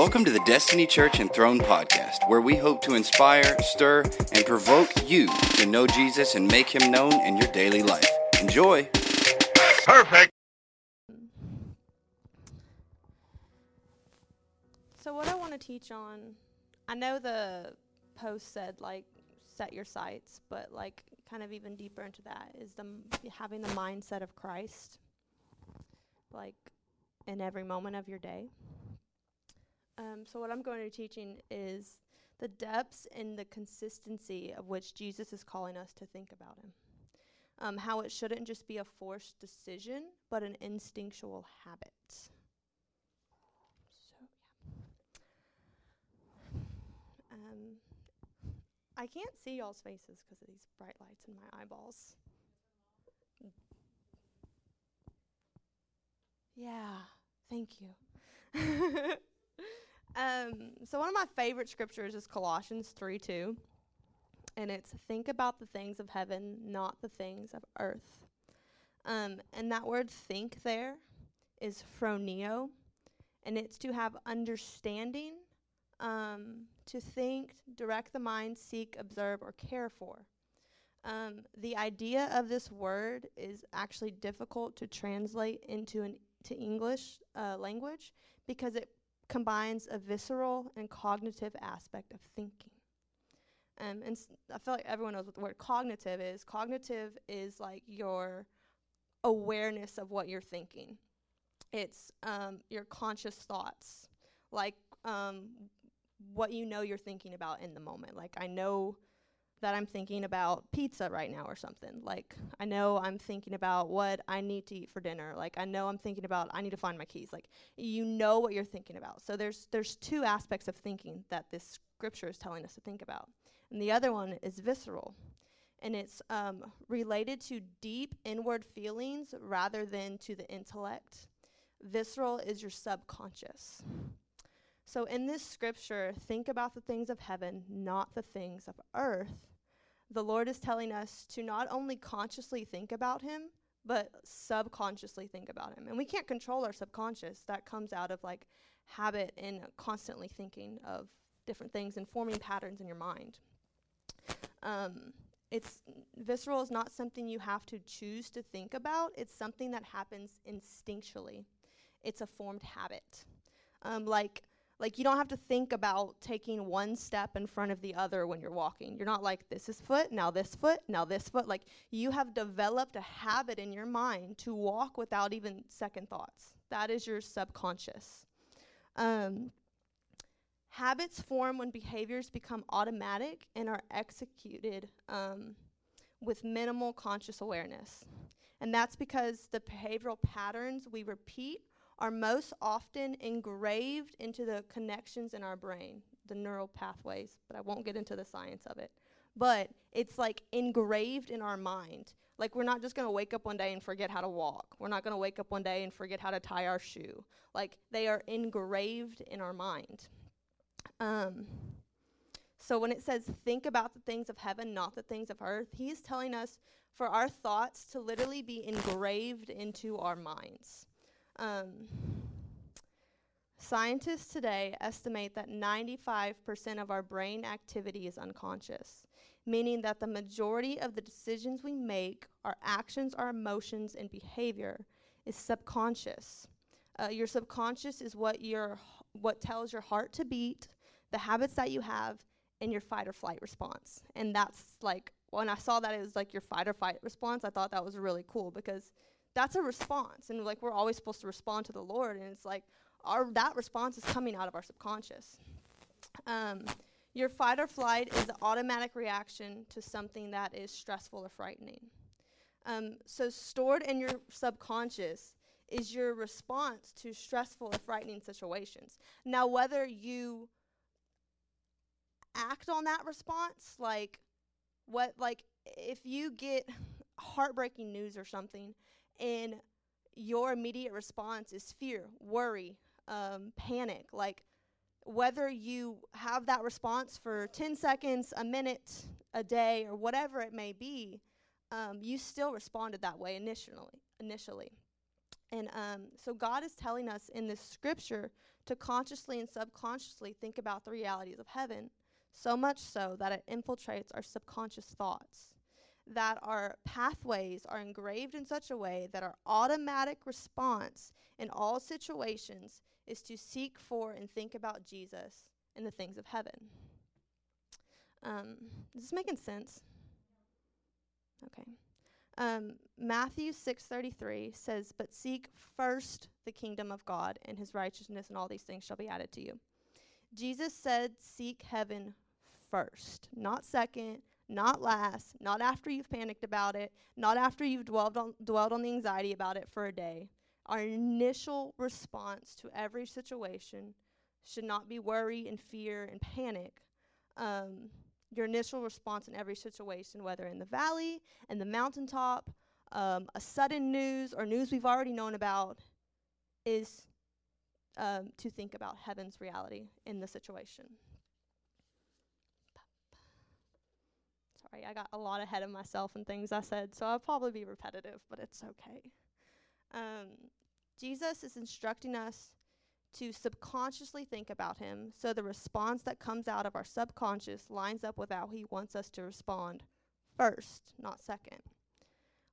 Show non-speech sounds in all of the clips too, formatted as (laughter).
Welcome to the Destiny Church and Throne podcast, where we hope to inspire, stir, and provoke you to know Jesus and make him known in your daily life. Enjoy. Perfect. So what I want to teach on, I know the post said like set your sights, but like kind of even deeper into that is the m- having the mindset of Christ, like in every moment of your day. Um, so what I'm going to be teaching is the depths and the consistency of which Jesus is calling us to think about Him. Um, how it shouldn't just be a forced decision, but an instinctual habit. So yeah. Um, I can't see y'all's faces because of these bright lights in my eyeballs. Yeah, thank you. (laughs) um, so one of my favorite scriptures is Colossians 3 2. And it's think about the things of heaven, not the things of earth. Um, and that word think there is phroneo, and it's to have understanding, um, to think, direct the mind, seek, observe, or care for. Um, the idea of this word is actually difficult to translate into an to English uh, language because it combines a visceral and cognitive aspect of thinking. Um, and s- I feel like everyone knows what the word cognitive is. Cognitive is like your awareness of what you're thinking. It's um, your conscious thoughts, like um, what you know you're thinking about in the moment. Like I know that I'm thinking about pizza right now or something. Like I know I'm thinking about what I need to eat for dinner. Like I know I'm thinking about I need to find my keys. Like you know what you're thinking about. So there's there's two aspects of thinking that this scripture is telling us to think about. And the other one is visceral. And it's um, related to deep inward feelings rather than to the intellect. Visceral is your subconscious. So in this scripture, think about the things of heaven, not the things of earth. The Lord is telling us to not only consciously think about Him, but subconsciously think about Him. And we can't control our subconscious. That comes out of like habit and constantly thinking of different things and forming patterns in your mind. Um, it's visceral is not something you have to choose to think about. It's something that happens instinctually. It's a formed habit. Um, like like you don't have to think about taking one step in front of the other when you're walking. You're not like this is foot, now this foot, now this foot. Like you have developed a habit in your mind to walk without even second thoughts. That is your subconscious. Um, habits form when behaviors become automatic and are executed um, with minimal conscious awareness. And that's because the behavioral patterns we repeat are most often engraved into the connections in our brain, the neural pathways, but I won't get into the science of it. But it's like engraved in our mind. Like we're not just to wake up one day and forget how to walk. We're not to wake up one day and forget how to tie our shoe. Like they are engraved in our mind. Um, so when it says think about the things of heaven, not the things of earth, he is telling us for our thoughts to literally be engraved into our minds. Um, scientists today estimate that 95% of our brain activity is unconscious, meaning that the majority of the decisions we make, our actions, our emotions, and behavior is subconscious. Uh, your subconscious is what your what tells your heart to beat, the habits that you have, and your fight or flight response. And that's like when I saw that it was like your fight or flight response, I thought that was really cool because that's a response. And like we're always supposed to respond to the lord. And it's like our that response is coming out of our subconscious. Um, your fight or flight is an automatic reaction to something that is stressful or frightening. Um, so stored in your subconscious is your response to stressful or frightening situations. Now whether you act on that response like what like if you get heartbreaking news or something and your immediate response is fear, worry, um, panic. Like whether you have that response for 10 seconds, a minute, a day, or whatever it may be, um, you still responded that way initially. Initially, and um, so God is telling us in this scripture to consciously and subconsciously think about the realities of heaven, so much so that it infiltrates our subconscious thoughts. That our pathways are engraved in such a way that our automatic response in all situations is to seek for and think about Jesus and the things of heaven. Um, is this making sense? Okay. Um, Matthew 6:33 says, "But seek first the kingdom of God and his righteousness, and all these things shall be added to you." Jesus said, "Seek heaven first, not second, not last, not after you've panicked about it, not after you've dwelled on dwelled on the anxiety about it for a day. Our initial response to every situation should not be worry and fear and panic. Um, your initial response in every situation, whether in the valley, in the mountaintop, um, a sudden news or news we've already known about, is um, to think about heaven's reality in the situation. Sorry, I got a lot ahead of myself and things I said, so I'll probably be repetitive, but it's okay. Um, Jesus is instructing us to subconsciously think about him so the response that comes out of our subconscious lines up with how he wants us to respond first, not second.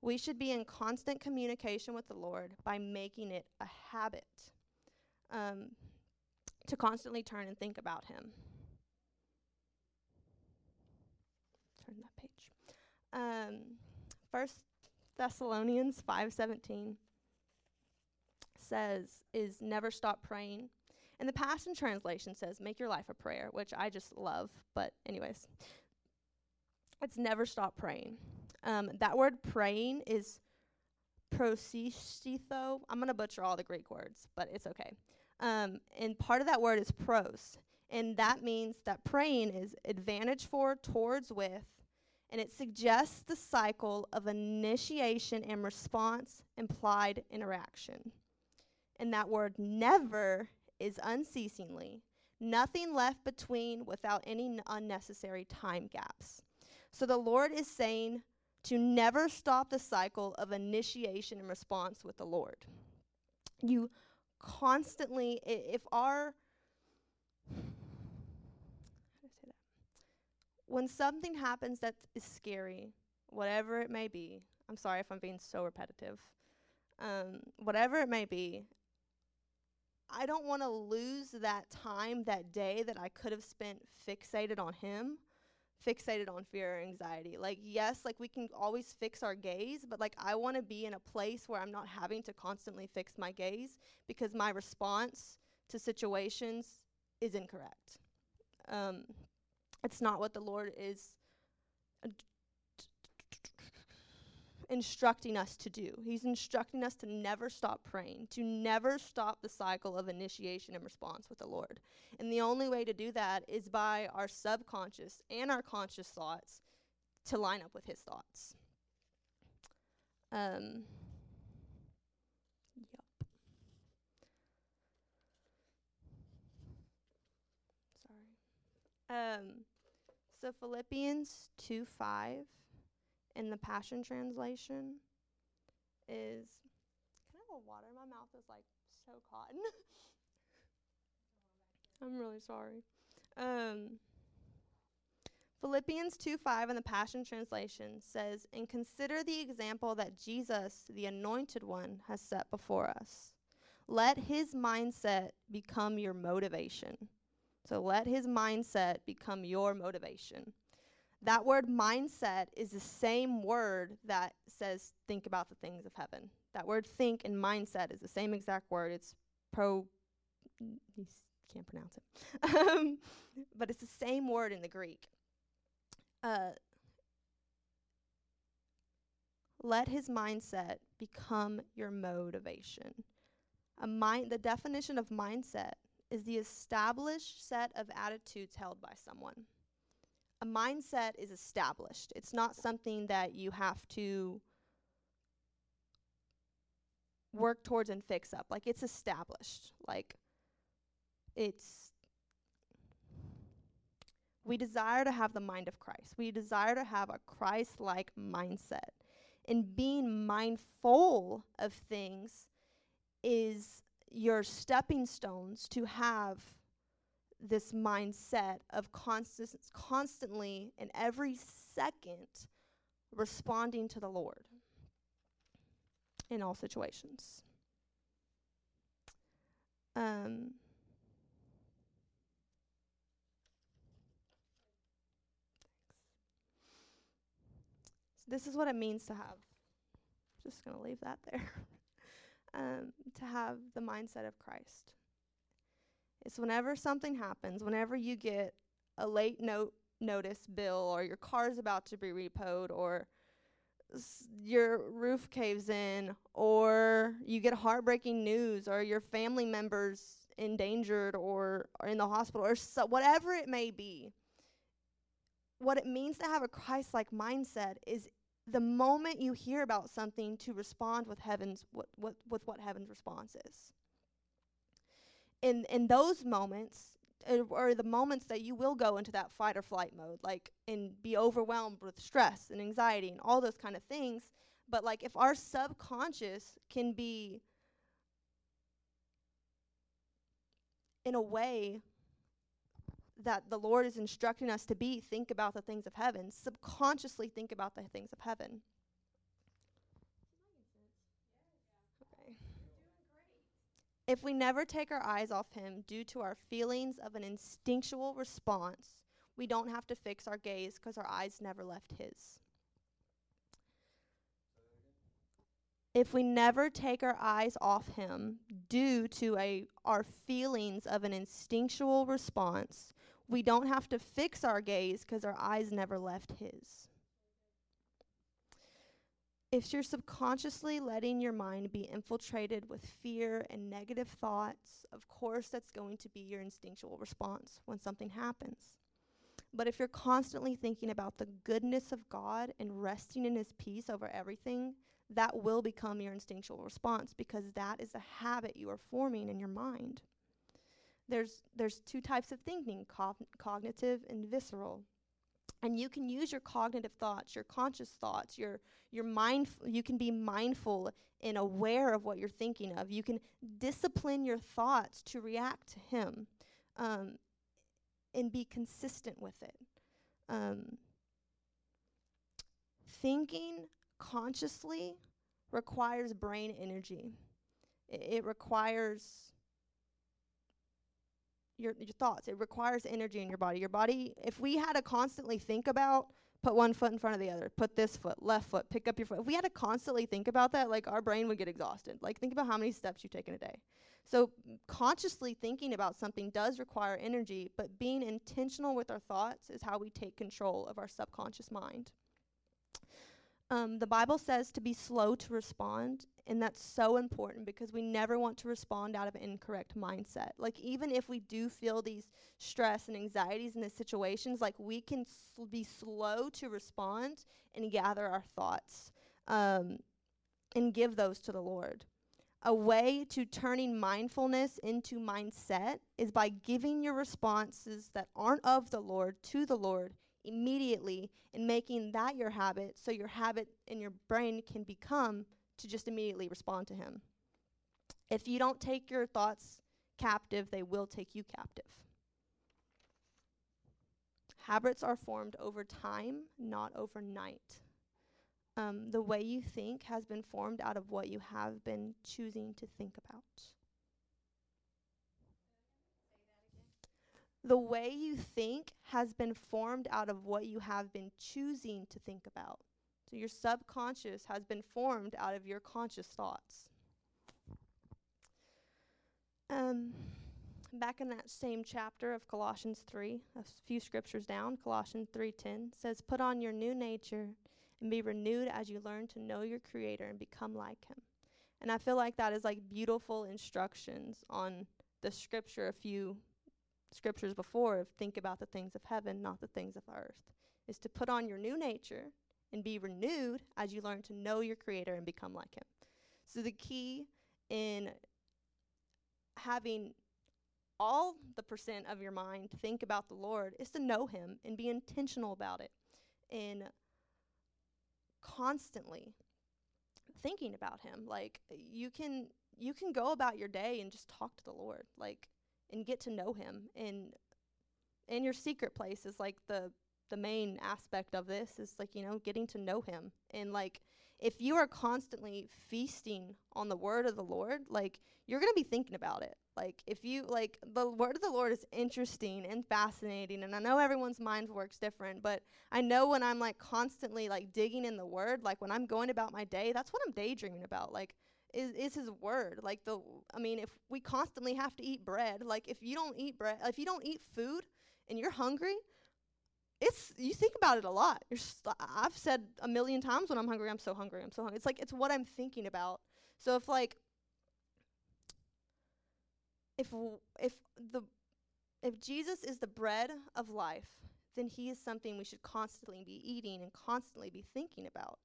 We should be in constant communication with the Lord by making it a habit um, to constantly turn and think about him. Turn that page. Um, First Thessalonians 5:17 says is never stop praying. And the Passion Translation says make your life a prayer, which I just love. But, anyways, it's never stop praying. Um, that word praying is prosistitho. I'm going to butcher all the Greek words, but it's okay. Um, and part of that word is pros. And that means that praying is advantage for, towards, with, and it suggests the cycle of initiation and response implied interaction and that word never is unceasingly, nothing left between without any n- unnecessary time gaps. So the Lord is saying to never stop the cycle of initiation and response with the Lord. You constantly, I- if our when something happens that is scary, whatever it may be, I'm sorry if I'm being so repetitive. Um, whatever it may be, I don't want to lose that time, that day that I could have spent fixated on him, fixated on fear or anxiety. Like, yes, like we can always fix our gaze, but like I want to be in a place where I'm not having to constantly fix my gaze because my response to situations is incorrect. Um, it's not what the Lord is instructing us to do. He's instructing us to never stop praying, to never stop the cycle of initiation and response with the Lord. And the only way to do that is by our subconscious and our conscious thoughts to line up with His thoughts. Um, yep. Sorry. Um, so Philippians 2 5 in the Passion Translation is can I have a water? My mouth is like so cotton. (laughs) I'm really sorry. Um, Philippians 2 5 in the Passion Translation says, And consider the example that Jesus, the Anointed One, has set before us. Let his mindset become your motivation. So let his mindset become your motivation. That word mindset is the same word that says think about the things of heaven. That word think and mindset is the same exact word. It's pro, can't pronounce it. um, but it's the same word in the Greek. Uh, let his mindset become your motivation. A mind, the definition of mindset is the established set of attitudes held by someone a mindset is established. It's not something that you have to work towards and fix up. Like it's established. Like it's we desire to have the mind of Christ. We desire to have a Christ like mindset. And being mindful of things is your stepping stones to have this mindset of constant, constantly and every second responding to the Lord in all situations. Um, this is what it means to have. Just going to leave that there. (laughs) um, to have the mindset of Christ. It's whenever something happens, whenever you get a late note notice bill, or your car's about to be repoed, or s- your roof caves in, or you get heartbreaking news, or your family members endangered or, or in the hospital, or so, whatever it may be. What it means to have a Christ like mindset is the moment you hear about something to respond with heaven's what, what with what heaven's response is. In in those moments uh, or the moments that you will go into that fight or flight mode like and be overwhelmed with stress and anxiety and all those kind of things. But like if our subconscious can be in a way that the Lord is instructing us to be, think about the things of heaven. Subconsciously think about the things of heaven. If we never take our eyes off Him due to our feelings of an instinctual response, we don't have to fix our gaze because our eyes never left His. If we never take our eyes off Him due to a our feelings of an instinctual response, we don't have to fix our gaze because our eyes never left His. If you're subconsciously letting your mind be infiltrated with fear and negative thoughts, of course that's going to be your instinctual response when something happens. But if you're constantly thinking about the goodness of God and resting in His peace over everything, that will become your instinctual response because that is a habit you are forming in your mind there's there's two types of thinking cognitive and visceral. And you can use your cognitive thoughts your conscious thoughts your your mind you can be mindful and aware of what you're thinking of. You can discipline your thoughts to react to him um, and be consistent with it. Um, thinking consciously requires brain energy. It, it requires your your thoughts. It requires energy in your body. Your body, if we had to constantly think about put one foot in front of the other, put this foot, left foot, pick up your foot. If we had to constantly think about that, like our brain would get exhausted. Like think about how many steps you take in a day. So consciously thinking about something does require energy, but being intentional with our thoughts is how we take control of our subconscious mind. Um, the Bible says to be slow to respond, and that's so important because we never want to respond out of an incorrect mindset. Like, even if we do feel these stress and anxieties in these situations, like, we can sl- be slow to respond and gather our thoughts um, and give those to the Lord. A way to turning mindfulness into mindset is by giving your responses that aren't of the Lord to the Lord immediately and making that your habit so your habit in your brain can become to just immediately respond to him. If you don't take your thoughts captive, they will take you captive. Habits are formed over time, not overnight. Um, the way you think has been formed out of what you have been choosing to think about. The way you think has been formed out of what you have been choosing to think about. So your subconscious has been formed out of your conscious thoughts. Um, back in that same chapter of Colossians 3, a few scriptures down, Colossians 3:10 says, "Put on your new nature and be renewed as you learn to know your creator and become like him." And I feel like that is like beautiful instructions on the scripture a few scriptures before of think about the things of heaven, not the things of earth, is to put on your new nature and be renewed as you learn to know your creator and become like him. So the key in having all the percent of your mind think about the Lord is to know him and be intentional about it and constantly thinking about him. Like you can you can go about your day and just talk to the Lord, like and get to know him and in your secret place is like the the main aspect of this is like, you know, getting to know him. And like if you are constantly feasting on the word of the Lord, like you're going to be thinking about it. Like if you like the word of the Lord is interesting and fascinating and I know everyone's mind works different, but I know when I'm like constantly like digging in the word, like when I'm going about my day, that's what I'm daydreaming about. Like is is his word. Like the I mean, if we constantly have to eat bread, like if you don't eat bread, if you don't eat food and you're hungry, it's you think about it a lot. You're st- I've said a million times when I'm hungry, I'm so hungry, I'm so hungry. It's like it's what I'm thinking about. So if like if w- if the if Jesus is the bread of life, then he is something we should constantly be eating and constantly be thinking about.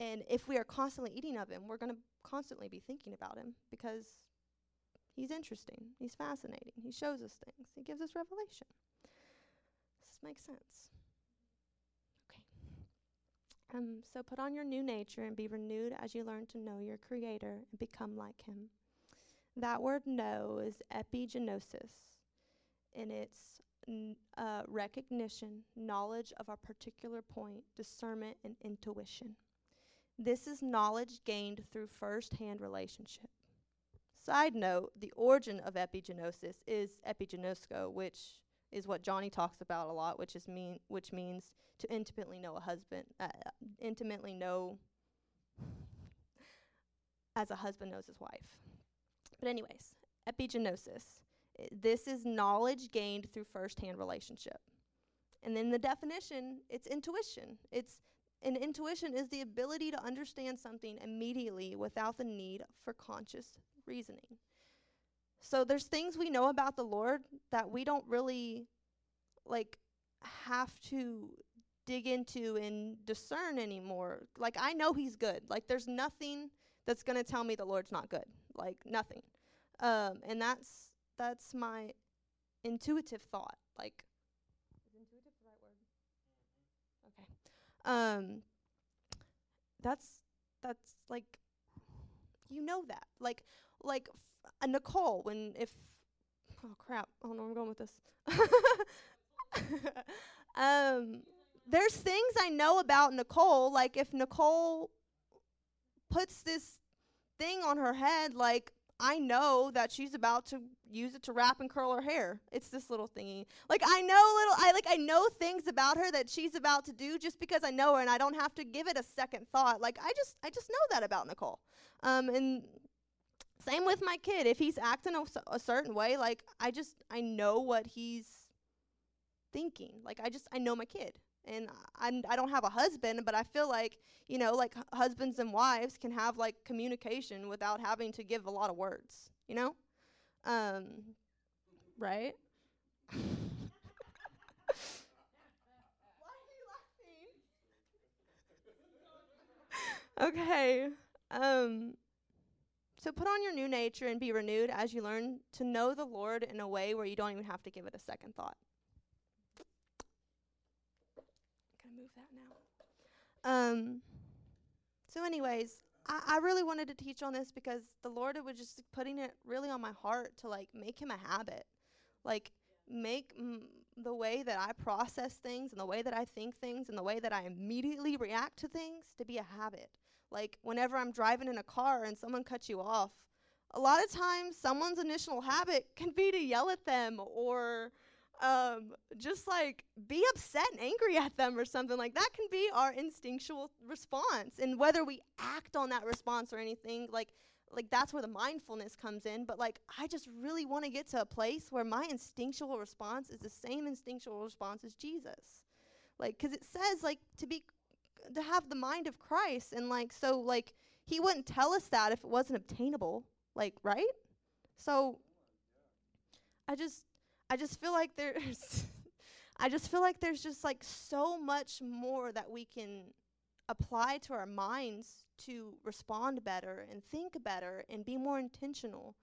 And if we are constantly eating of him, we're going to constantly be thinking about him because he's interesting, he's fascinating, he shows us things, he gives us revelation. Does this make sense? Okay. Um, so put on your new nature and be renewed as you learn to know your Creator and become like Him. That word know is epigenosis, and it's n- uh, recognition, knowledge of a particular point, discernment, and intuition. This is knowledge gained through first hand relationship. Side note the origin of epigenosis is epigenosko, which is what Johnny talks about a lot, which is mean, which means to intimately know a husband, uh, intimately know as a husband knows his wife. But anyways, epigenosis. I- This is knowledge gained through first-hand relationship. And then the definition, it's intuition. It's and intuition is the ability to understand something immediately without the need for conscious reasoning. So there's things we know about the Lord that we don't really like have to dig into and discern anymore. Like I know he's good. Like there's nothing that's going to tell me the Lord's not good. Like nothing. Um and that's that's my intuitive thought. Like is intuitive the right word? Okay. Um that's that's like you know that. Like like f- uh, Nicole when if oh crap, I don't know I'm going with this. (laughs) um there's things I know about Nicole like if Nicole puts this thing on her head like I know that she's about to use it to wrap and curl her hair. It's this little thingy. Like I know little I like I know things about her that she's about to do just because I know her and I don't have to give it a second thought. Like I just I just know that about Nicole. Um and same with my kid. If he's acting a certain way, like I just I know what he's thinking. Like I just I know my kid. And I I don't have a husband, but I feel like, you know, like husbands and wives can have like communication without having to give a lot of words, you know? Um right? Why are you laughing? okay. Um so put on your new nature and be renewed as you learn to know the Lord in a way where you don't even have to give it a second thought. I'm gonna move that now. Um. So, anyways, I, I really wanted to teach on this because the Lord was just putting it really on my heart to like make Him a habit, like make mm, the way that I process things and the way that I think things and the way that I immediately react to things to be a habit. Like whenever I'm driving in a car and someone cuts you off, a lot of times someone's initial habit can be to yell at them or um, just like be upset and angry at them or something. Like that can be our instinctual response. And whether we act on that response or anything like like that's where the mindfulness comes in. But like i just really want to get to a place where my instinctual response is the same instinctual response as jesus. Like because it says like to be to have the mind of christ. And like so like he wouldn't tell us that if it wasn't obtainable. Like right? So i just I just feel like there's (laughs) I just feel like there's just like so much more that we can apply to our minds to respond better and think better and be more intentional.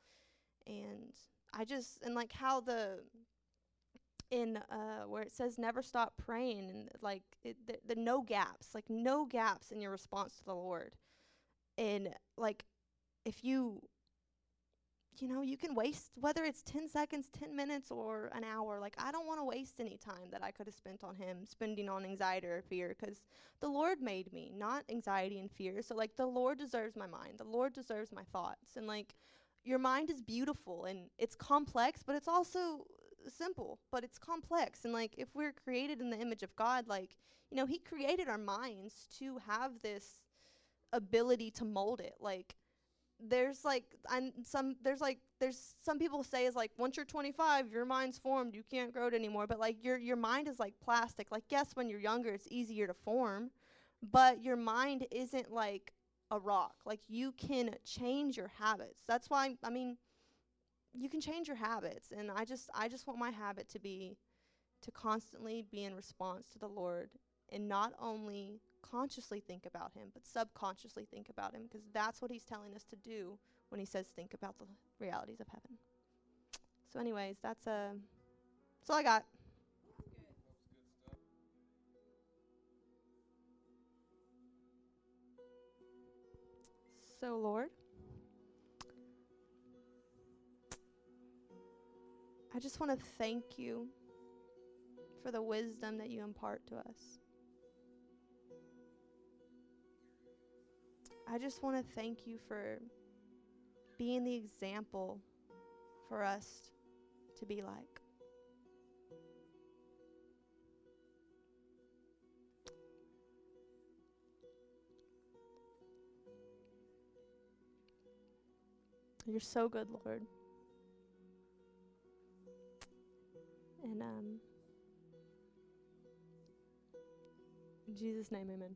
And I just and like how the in uh where it says never stop praying and like it, the, the no gaps, like no gaps in your response to the Lord. And like if you you know, you can waste whether it's 10 seconds, 10 minutes or an hour. Like I don't want to waste any time that I could have spent on him spending on anxiety or fear cuz the Lord made me, not anxiety and fear. So like the Lord deserves my mind. The Lord deserves my thoughts. And like your mind is beautiful and it's complex, but it's also simple, but it's complex. And like if we're created in the image of God, like, you know, he created our minds to have this ability to mold it. Like there's like and some there's like there's some people say is like once you're 25 your mind's formed you can't grow it anymore. But like your your mind is like plastic. Like yes when you're younger it's easier to form but your mind isn't like a rock. Like you can change your habits. That's why i mean you can change your habits. And i just i just want my habit to be to constantly be in response to the lord and not only consciously think about him, but subconsciously think about him because that's what he's telling us to do when he says think about the realities of heaven. So, anyways, that's uh, that's all I got. So, Lord, I just want to thank you for the wisdom that you impart to us. I just want to thank you for being the example for us to be like. You're so good, Lord. And um in Jesus' name, amen.